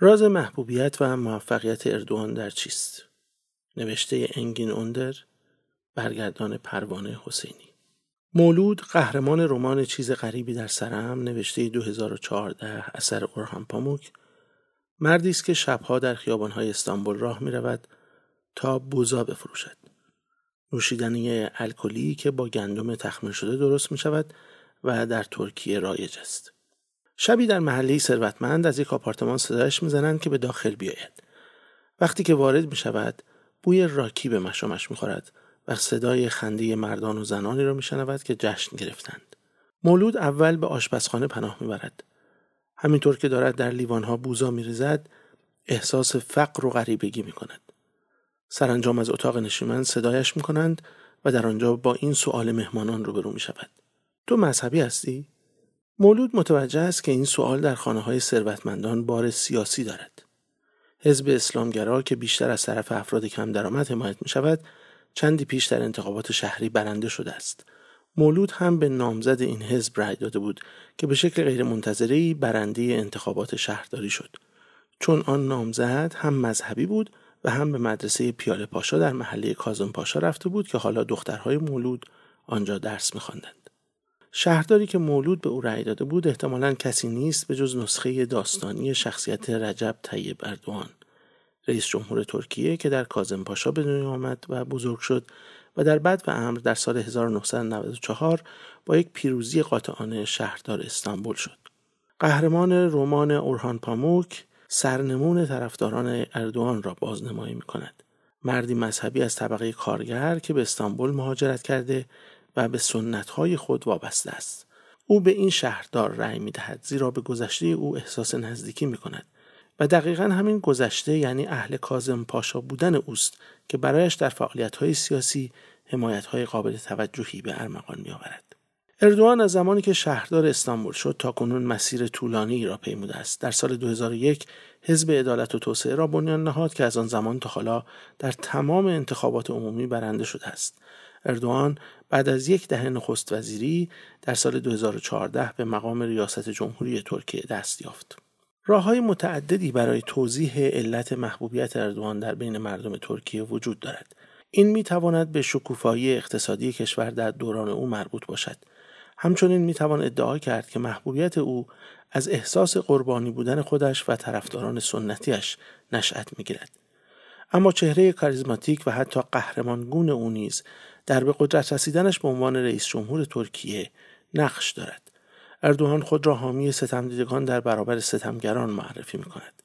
راز محبوبیت و موفقیت اردوان در چیست؟ نوشته انگین اوندر برگردان پروانه حسینی. مولود قهرمان رمان چیز غریبی در سرم نوشته 2014 اثر اورهان پاموک. مردی است که شبها در خیابانهای استانبول راه می رود تا بوزا بفروشد. نوشیدنی الکلی که با گندم تخمیر شده درست می شود و در ترکیه رایج است. شبی در محله ثروتمند از یک آپارتمان صدایش می‌زنند که به داخل بیاید وقتی که وارد می شود بوی راکی به مشامش می‌خورد و صدای خنده مردان و زنانی را میشنود که جشن گرفتند مولود اول به آشپزخانه پناه می‌برد همینطور که دارد در لیوانها بوزا میریزد احساس فقر و غریبگی می‌کند سرانجام از اتاق نشیمن صدایش می‌کنند و در آنجا با این سؤال مهمانان روبرو می شود. تو مذهبی هستی؟ مولود متوجه است که این سوال در خانه های ثروتمندان بار سیاسی دارد. حزب اسلامگرا که بیشتر از طرف افراد کم درآمد حمایت می شود چندی پیش در انتخابات شهری برنده شده است. مولود هم به نامزد این حزب رأی داده بود که به شکل غیرمنتظرهای برنده انتخابات شهرداری شد. چون آن نامزد هم مذهبی بود و هم به مدرسه پیاله پاشا در محله کازم پاشا رفته بود که حالا دخترهای مولود آنجا درس می‌خواندند. شهرداری که مولود به او رأی داده بود احتمالا کسی نیست به جز نسخه داستانی شخصیت رجب طیب اردوان رئیس جمهور ترکیه که در کازم پاشا به دنیا آمد و بزرگ شد و در بد و امر در سال 1994 با یک پیروزی قاطعانه شهردار استانبول شد. قهرمان رمان اورهان پاموک سرنمون طرفداران اردوان را بازنمایی می کند. مردی مذهبی از طبقه کارگر که به استانبول مهاجرت کرده و به سنتهای خود وابسته است. او به این شهردار رأی می دهد زیرا به گذشته او احساس نزدیکی می کند و دقیقا همین گذشته یعنی اهل کازم پاشا بودن اوست که برایش در فعالیت های سیاسی حمایت های قابل توجهی به ارمغان می آورد. اردوان از زمانی که شهردار استانبول شد تا کنون مسیر طولانی را پیموده است. در سال 2001 حزب عدالت و توسعه را بنیان نهاد که از آن زمان تا حالا در تمام انتخابات عمومی برنده شده است. اردوان بعد از یک دهه نخست وزیری در سال 2014 به مقام ریاست جمهوری ترکیه دست یافت. راه های متعددی برای توضیح علت محبوبیت اردوان در بین مردم ترکیه وجود دارد. این می تواند به شکوفایی اقتصادی کشور در دوران او مربوط باشد. همچنین می توان ادعا کرد که محبوبیت او از احساس قربانی بودن خودش و طرفداران سنتیش نشأت می گیرد. اما چهره کاریزماتیک و حتی قهرمانگون او نیز در به قدرت رسیدنش به عنوان رئیس جمهور ترکیه نقش دارد. اردوغان خود را حامی ستمدیدگان در برابر ستمگران معرفی می کند.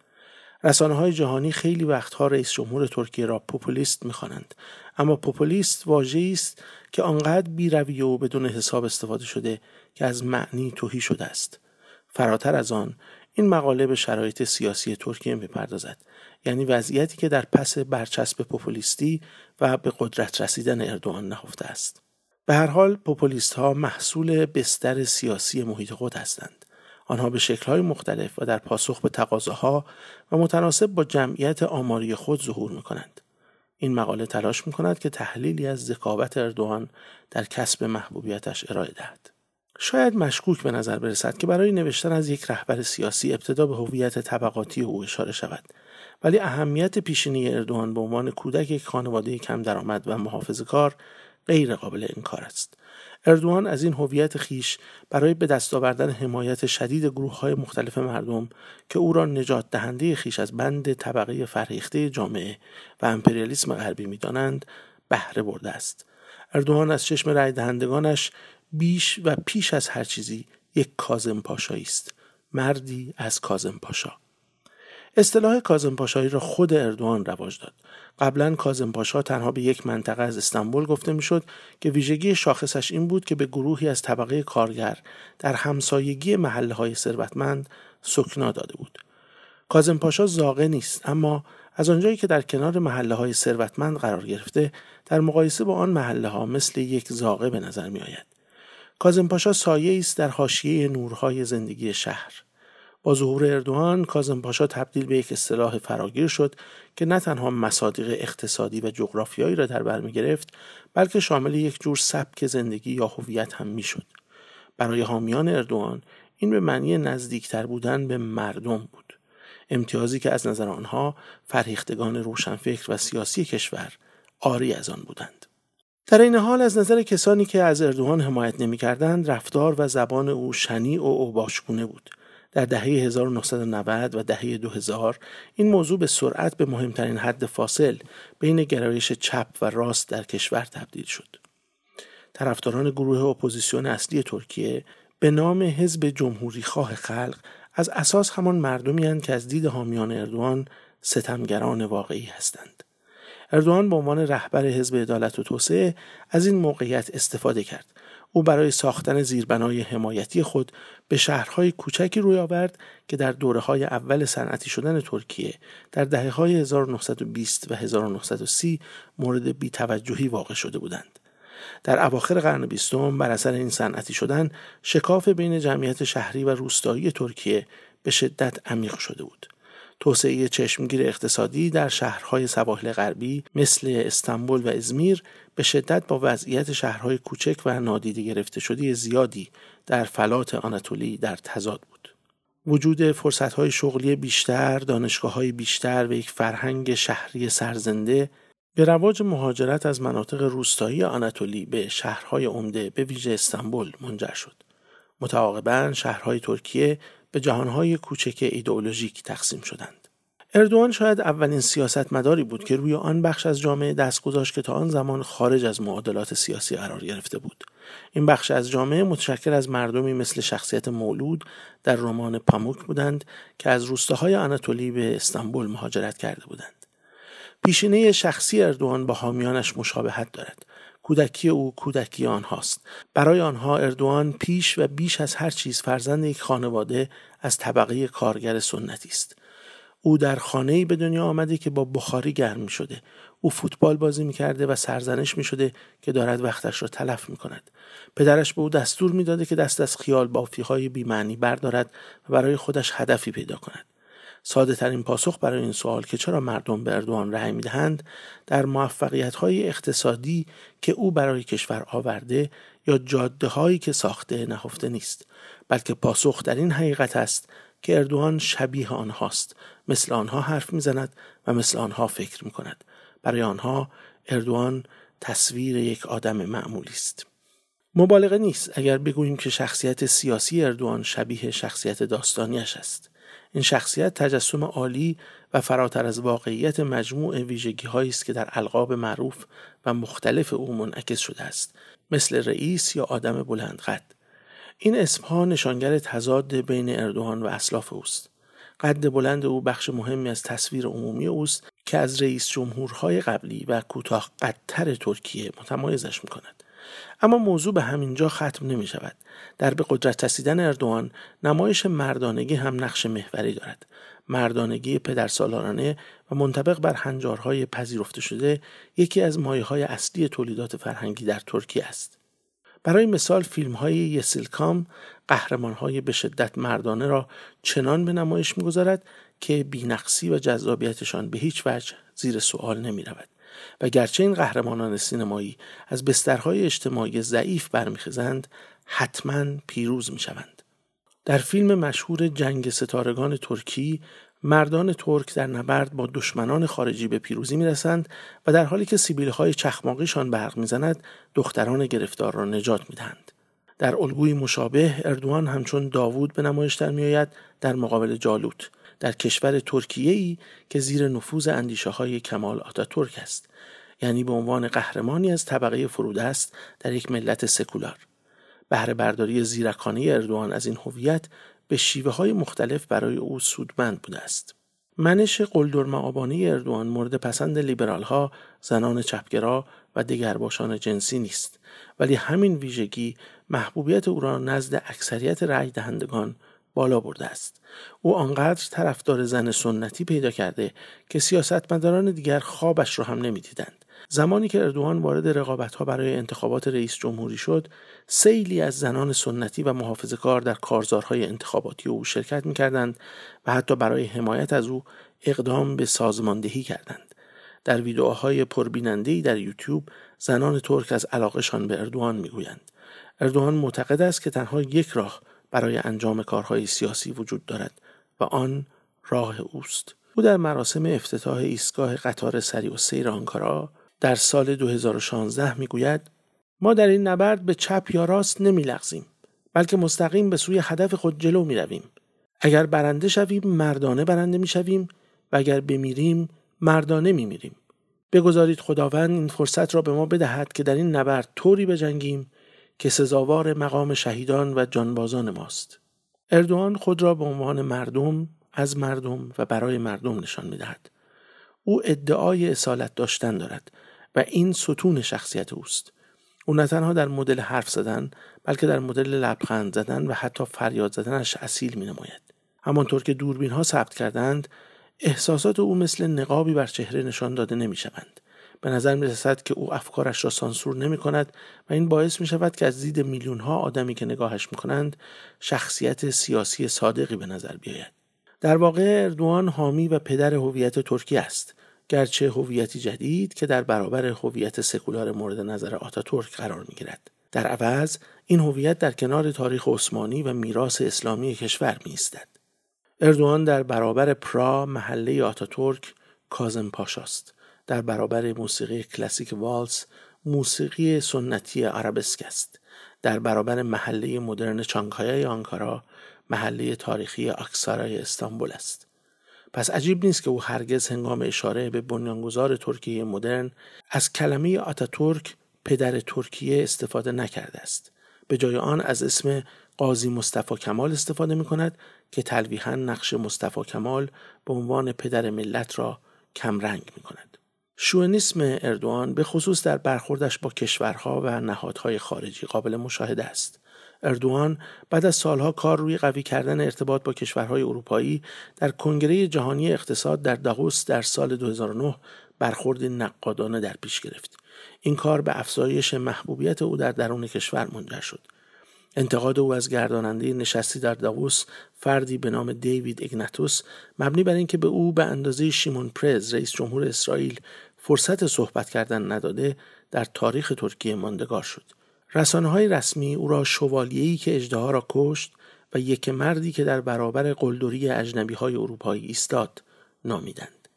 رسانه های جهانی خیلی وقتها رئیس جمهور ترکیه را پوپولیست می‌خوانند اما پوپولیست واژه‌ای است که آنقدر بیرویه و بدون حساب استفاده شده که از معنی توهی شده است فراتر از آن این مقاله به شرایط سیاسی ترکیه می‌پردازد یعنی وضعیتی که در پس برچسب پوپولیستی و به قدرت رسیدن اردوان نهفته است به هر حال پوپولیست ها محصول بستر سیاسی محیط خود هستند آنها به شکلهای مختلف و در پاسخ به تقاضاها و متناسب با جمعیت آماری خود ظهور می کنند. این مقاله تلاش می کند که تحلیلی از ذکاوت اردوان در کسب محبوبیتش ارائه دهد. شاید مشکوک به نظر برسد که برای نوشتن از یک رهبر سیاسی ابتدا به هویت طبقاتی او اشاره شود. ولی اهمیت پیشینی اردوان به عنوان کودک یک خانواده کم درآمد و محافظ کار غیر قابل انکار است. اردوان از این هویت خیش برای به دست آوردن حمایت شدید گروه های مختلف مردم که او را نجات دهنده خیش از بند طبقه فرهیخته جامعه و امپریالیسم غربی می‌دانند بهره برده است. اردوان از چشم رای دهندگانش بیش و پیش از هر چیزی یک کازم پاشایی است. مردی از کازم پاشا اصطلاح کازم پاشایی را خود اردوان رواج داد. قبلا کازم پاشا تنها به یک منطقه از استانبول گفته می‌شد که ویژگی شاخصش این بود که به گروهی از طبقه کارگر در همسایگی محله های ثروتمند سکنا داده بود. کازم پاشا زاغه نیست اما از آنجایی که در کنار محله های ثروتمند قرار گرفته در مقایسه با آن محله ها مثل یک زاغه به نظر می آید. کازم پاشا سایه است در حاشیه نورهای زندگی شهر. با ظهور اردوان کازم پاشا تبدیل به یک اصطلاح فراگیر شد که نه تنها مصادیق اقتصادی و جغرافیایی را در بر می گرفت بلکه شامل یک جور سبک زندگی یا هویت هم می‌شد. برای حامیان اردوان این به معنی نزدیکتر بودن به مردم بود امتیازی که از نظر آنها فرهیختگان روشنفکر و سیاسی کشور آری از آن بودند در این حال از نظر کسانی که از اردوغان حمایت نمی‌کردند رفتار و زبان او شنی و اوباشگونه بود در دهه 1990 و دهه 2000 این موضوع به سرعت به مهمترین حد فاصل بین گرایش چپ و راست در کشور تبدیل شد. طرفداران گروه اپوزیسیون اصلی ترکیه به نام حزب جمهوری خواه خلق از اساس همان مردمی که از دید حامیان اردوان ستمگران واقعی هستند. اردوان به عنوان رهبر حزب عدالت و توسعه از این موقعیت استفاده کرد او برای ساختن زیربنای حمایتی خود به شهرهای کوچکی روی آورد که در دوره های اول صنعتی شدن ترکیه در دهه های 1920 و 1930 مورد بیتوجهی واقع شده بودند. در اواخر قرن بیستم بر اثر این صنعتی شدن شکاف بین جمعیت شهری و روستایی ترکیه به شدت عمیق شده بود. توسعه چشمگیر اقتصادی در شهرهای سواحل غربی مثل استانبول و ازمیر به شدت با وضعیت شهرهای کوچک و نادیده گرفته شده زیادی در فلات آناتولی در تضاد بود. وجود فرصتهای شغلی بیشتر، دانشگاه های بیشتر و یک فرهنگ شهری سرزنده به رواج مهاجرت از مناطق روستایی آناتولی به شهرهای عمده به ویژه استانبول منجر شد. متعاقبا شهرهای ترکیه به جهانهای کوچک ایدئولوژیک تقسیم شدند. اردوان شاید اولین سیاستمداری بود که روی آن بخش از جامعه دست گذاشت که تا آن زمان خارج از معادلات سیاسی قرار گرفته بود. این بخش از جامعه متشکل از مردمی مثل شخصیت مولود در رمان پاموک بودند که از روستاهای آناتولی به استانبول مهاجرت کرده بودند. پیشینه شخصی اردوان با حامیانش مشابهت دارد. کودکی او کودکی آنهاست برای آنها اردوان پیش و بیش از هر چیز فرزند یک خانواده از طبقه کارگر سنتی است او در خانه به دنیا آمده که با بخاری گرم شده او فوتبال بازی می‌کرده و سرزنش می شده که دارد وقتش را تلف می کند. پدرش به او دستور می‌داده که دست از خیال بافی های بیمعنی بردارد و برای خودش هدفی پیدا کند. ساده ترین پاسخ برای این سوال که چرا مردم به اردوان رأی می‌دهند در موفقیت های اقتصادی که او برای کشور آورده یا جاده هایی که ساخته نهفته نیست بلکه پاسخ در این حقیقت است که اردوان شبیه آنهاست. مثل آنها حرف می‌زند و مثل آنها فکر می کند برای آنها اردوان تصویر یک آدم معمولی است. مبالغه نیست اگر بگوییم که شخصیت سیاسی اردوان شبیه شخصیت داستانیش است. این شخصیت تجسم عالی و فراتر از واقعیت مجموع ویژگی هایی است که در القاب معروف و مختلف او منعکس شده است مثل رئیس یا آدم بلند قد این اسمها نشانگر تضاد بین اردوغان و اسلاف اوست قد بلند او بخش مهمی از تصویر عمومی اوست که از رئیس جمهورهای قبلی و کوتاه قدتر ترکیه متمایزش می کند. اما موضوع به همینجا ختم نمی شود. در به قدرت رسیدن اردوان نمایش مردانگی هم نقش محوری دارد. مردانگی پدرسالارانه و منطبق بر هنجارهای پذیرفته شده یکی از مایه های اصلی تولیدات فرهنگی در ترکیه است. برای مثال فیلم های یسیلکام قهرمان های به شدت مردانه را چنان به نمایش می‌گذارد که بینقصی و جذابیتشان به هیچ وجه زیر سوال نمی رود. و گرچه این قهرمانان سینمایی از بسترهای اجتماعی ضعیف برمیخیزند حتما پیروز می‌شوند. در فیلم مشهور جنگ ستارگان ترکی مردان ترک در نبرد با دشمنان خارجی به پیروزی می‌رسند و در حالی که سیبیل های چخماقیشان برق می‌زند دختران گرفتار را نجات می‌دهند. در الگوی مشابه اردوان همچون داوود به نمایش در میآید در مقابل جالوت. در کشور ترکیه ای که زیر نفوذ اندیشه های کمال آتاتورک است یعنی به عنوان قهرمانی از طبقه است در یک ملت سکولار. بهره برداری زیرکانه اردوان از این هویت به شیوه های مختلف برای او سودمند بوده است. منش قلدر معابانه اردوان مورد پسند لیبرال ها زنان چپگرا و دگرباشان جنسی نیست ولی همین ویژگی محبوبیت او را نزد اکثریت رأی دهندگان بالا برده است. او آنقدر طرفدار زن سنتی پیدا کرده که سیاستمداران دیگر خوابش را هم نمی‌دیدند. زمانی که اردوغان وارد ها برای انتخابات رئیس جمهوری شد سیلی از زنان سنتی و محافظه کار در کارزارهای انتخاباتی او شرکت می‌کردند و حتی برای حمایت از او اقدام به سازماندهی کردند. در ویدئوهای پربینندهای در یوتیوب زنان ترک از علاقشان به اردوغان می‌گویند. اردوغان معتقد است که تنها یک راه برای انجام کارهای سیاسی وجود دارد و آن راه اوست او در مراسم افتتاح ایستگاه قطار سری و سیر آنکارا در سال 2016 می‌گوید ما در این نبرد به چپ یا راست نمیلغزیم بلکه مستقیم به سوی هدف خود جلو می رویم. اگر برنده شویم مردانه برنده می شویم و اگر بمیریم مردانه می میریم. بگذارید خداوند این فرصت را به ما بدهد که در این نبرد طوری بجنگیم که سزاوار مقام شهیدان و جانبازان ماست. اردوان خود را به عنوان مردم از مردم و برای مردم نشان می دهد. او ادعای اصالت داشتن دارد و این ستون شخصیت اوست. او نه تنها در مدل حرف زدن بلکه در مدل لبخند زدن و حتی فریاد زدنش اصیل می نماید. همانطور که دوربین ها ثبت کردند احساسات او مثل نقابی بر چهره نشان داده نمی شوند. به نظر می رسد که او افکارش را سانسور نمی کند و این باعث می شود که از دید میلیون ها آدمی که نگاهش می کنند شخصیت سیاسی صادقی به نظر بیاید. در واقع اردوان حامی و پدر هویت ترکیه است گرچه هویتی جدید که در برابر هویت سکولار مورد نظر آتاتورک قرار می گیرد. در عوض این هویت در کنار تاریخ عثمانی و میراث اسلامی کشور می ایستد. اردوان در برابر پرا محله آتاتورک کازم پاشاست. در برابر موسیقی کلاسیک والس موسیقی سنتی عربسک است. در برابر محله مدرن چانگهای آنکارا محله تاریخی آکسارای استانبول است. پس عجیب نیست که او هرگز هنگام اشاره به بنیانگذار ترکیه مدرن از کلمه آتاتورک پدر ترکیه استفاده نکرده است. به جای آن از اسم قاضی مصطفی کمال استفاده می کند که تلویحا نقش مصطفی کمال به عنوان پدر ملت را کمرنگ می کند. شوونیسم اردوان به خصوص در برخوردش با کشورها و نهادهای خارجی قابل مشاهده است. اردوان بعد از سالها کار روی قوی کردن ارتباط با کشورهای اروپایی در کنگره جهانی اقتصاد در داووس در سال 2009 برخورد نقادانه در پیش گرفت. این کار به افزایش محبوبیت او در درون کشور منجر شد. انتقاد او از گرداننده نشستی در داووس فردی به نام دیوید اگناتوس مبنی بر اینکه به او به اندازه شیمون پرز رئیس جمهور اسرائیل فرصت صحبت کردن نداده در تاریخ ترکیه ماندگار شد. رسانه های رسمی او را شوالیه‌ای که اجدها را کشت و یک مردی که در برابر قلدری اجنبی های اروپایی ایستاد نامیدند.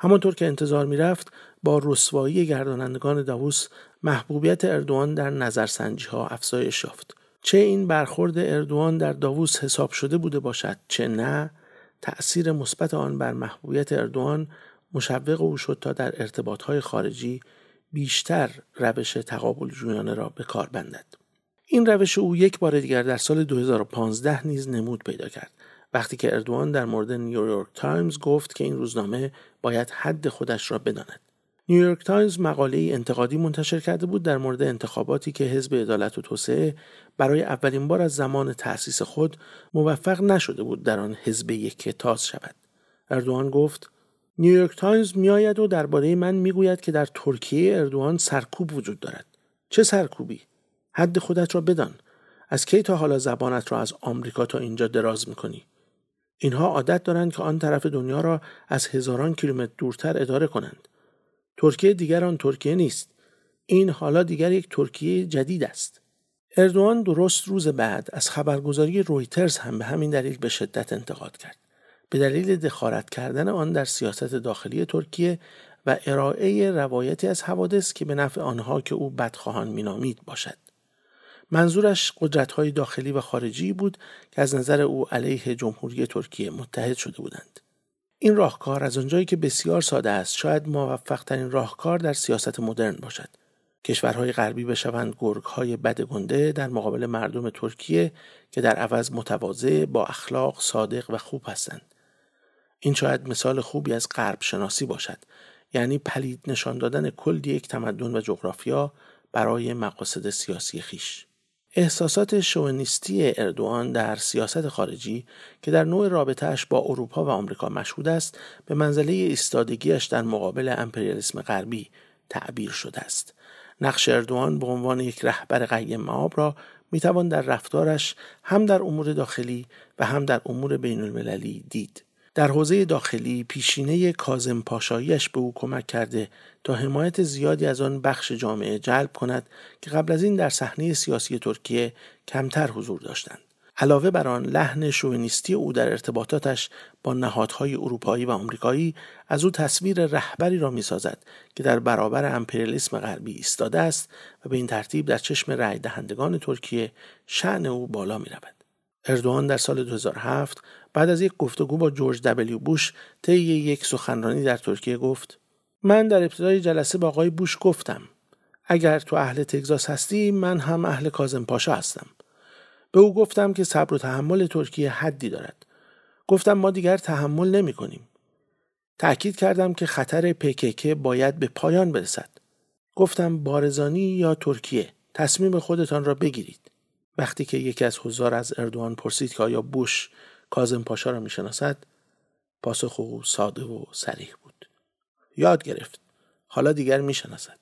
همانطور که انتظار می‌رفت با رسوایی گردانندگان داووس محبوبیت اردوان در نظرسنجی ها افزایش یافت. چه این برخورد اردوغان در داووس حساب شده بوده باشد چه نه تأثیر مثبت آن بر محبوبیت اردوغان مشوق او شد تا در ارتباطهای خارجی بیشتر روش تقابل جویانه را به کار بندد. این روش او یک بار دیگر در سال 2015 نیز نمود پیدا کرد. وقتی که اردوغان در مورد نیویورک تایمز گفت که این روزنامه باید حد خودش را بداند. نیویورک تایمز مقاله انتقادی منتشر کرده بود در مورد انتخاباتی که حزب عدالت و توسعه برای اولین بار از زمان تأسیس خود موفق نشده بود در آن حزب یکه‌تاز شود. اردوغان گفت نیویورک تایمز میآید و درباره من می‌گوید که در ترکیه اردوغان سرکوب وجود دارد. چه سرکوبی؟ حد خودت را بدان. از کی تا حالا زبانت را از آمریکا تا اینجا دراز می‌کنی؟ اینها عادت دارند که آن طرف دنیا را از هزاران کیلومتر دورتر اداره کنند. ترکیه دیگر آن ترکیه نیست این حالا دیگر یک ترکیه جدید است اردوان درست روز بعد از خبرگزاری رویترز هم به همین دلیل به شدت انتقاد کرد به دلیل دخالت کردن آن در سیاست داخلی ترکیه و ارائه روایتی از حوادث که به نفع آنها که او بدخواهان مینامید باشد. منظورش قدرت‌های داخلی و خارجی بود که از نظر او علیه جمهوری ترکیه متحد شده بودند. این راهکار از آنجایی که بسیار ساده است شاید موفق ترین راهکار در سیاست مدرن باشد. کشورهای غربی بشوند گرگهای بد گنده در مقابل مردم ترکیه که در عوض متواضع با اخلاق صادق و خوب هستند. این شاید مثال خوبی از غرب شناسی باشد. یعنی پلید نشان دادن کل یک تمدن و جغرافیا برای مقاصد سیاسی خیش. احساسات شوونیستی اردوان در سیاست خارجی که در نوع رابطهش با اروپا و آمریکا مشهود است به منزله ایستادگیش در مقابل امپریالیسم غربی تعبیر شده است. نقش اردوان به عنوان یک رهبر قیم معاب را می‌توان در رفتارش هم در امور داخلی و هم در امور بین المللی دید. در حوزه داخلی پیشینه کازم پاشاییش به او کمک کرده تا حمایت زیادی از آن بخش جامعه جلب کند که قبل از این در صحنه سیاسی ترکیه کمتر حضور داشتند علاوه بر آن لحن شوونیستی او در ارتباطاتش با نهادهای اروپایی و آمریکایی از او تصویر رهبری را می‌سازد که در برابر امپریالیسم غربی ایستاده است و به این ترتیب در چشم رأی دهندگان ترکیه شعن او بالا می رود. اردوان در سال 2007 بعد از یک گفتگو با جورج دبلیو بوش طی یک سخنرانی در ترکیه گفت من در ابتدای جلسه با آقای بوش گفتم اگر تو اهل تگزاس هستی من هم اهل کازم پاشا هستم. به او گفتم که صبر و تحمل ترکیه حدی دارد. گفتم ما دیگر تحمل نمی کنیم. تأکید کردم که خطر پکک باید به پایان برسد. گفتم بارزانی یا ترکیه تصمیم خودتان را بگیرید. وقتی که یکی از حضار از اردوان پرسید که آیا بوش کازم پاشا را می‌شناسد پاسخ او ساده و سریح بود. یاد گرفت. حالا دیگر می‌شناسد.